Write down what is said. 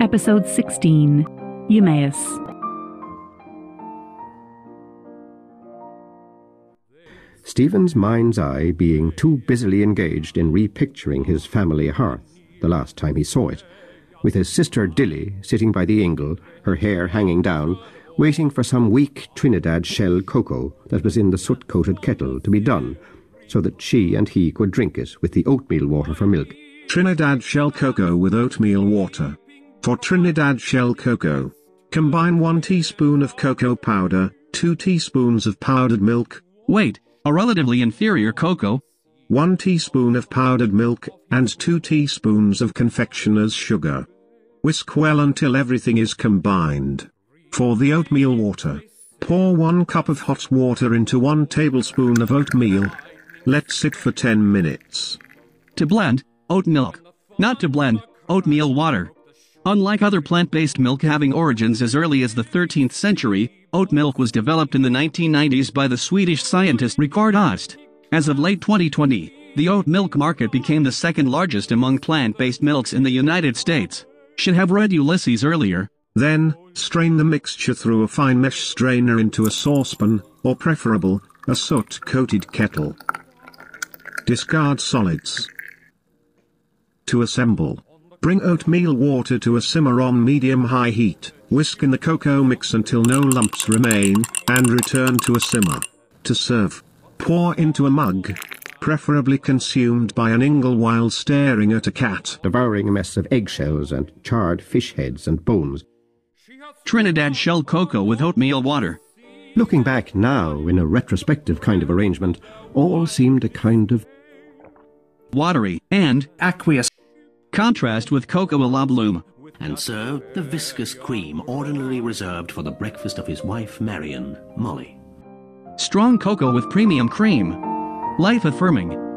Episode 16 Eumaeus. Stephen's mind's eye being too busily engaged in repicturing his family hearth the last time he saw it, with his sister Dilly sitting by the ingle, her hair hanging down, waiting for some weak Trinidad shell cocoa that was in the soot-coated kettle to be done, so that she and he could drink it with the oatmeal water for milk. Trinidad shell cocoa with oatmeal water. For Trinidad shell cocoa, combine 1 teaspoon of cocoa powder, 2 teaspoons of powdered milk, Wait, a relatively inferior cocoa? 1 teaspoon of powdered milk, and 2 teaspoons of confectioner's sugar. Whisk well until everything is combined. For the oatmeal water, pour 1 cup of hot water into 1 tablespoon of oatmeal. Let sit for 10 minutes. To blend, oat milk. Not to blend, oatmeal water. Unlike other plant-based milk having origins as early as the 13th century, oat milk was developed in the 1990s by the Swedish scientist Rickard Ost. As of late 2020, the oat milk market became the second largest among plant-based milks in the United States. Should have read Ulysses earlier. Then, strain the mixture through a fine mesh strainer into a saucepan, or preferable, a soot-coated kettle. Discard solids. To assemble. Bring oatmeal water to a simmer on medium-high heat, whisk in the cocoa mix until no lumps remain, and return to a simmer. To serve. Pour into a mug. Preferably consumed by an ingle while staring at a cat. devouring a mess of eggshells and charred fish heads and bones. Trinidad shell cocoa with oatmeal water. Looking back now in a retrospective kind of arrangement, all seemed a kind of Watery, and aqueous, contrast with cocoa a la bloom. and so the viscous cream ordinarily reserved for the breakfast of his wife Marion, Molly. Strong cocoa with premium cream. Life affirming.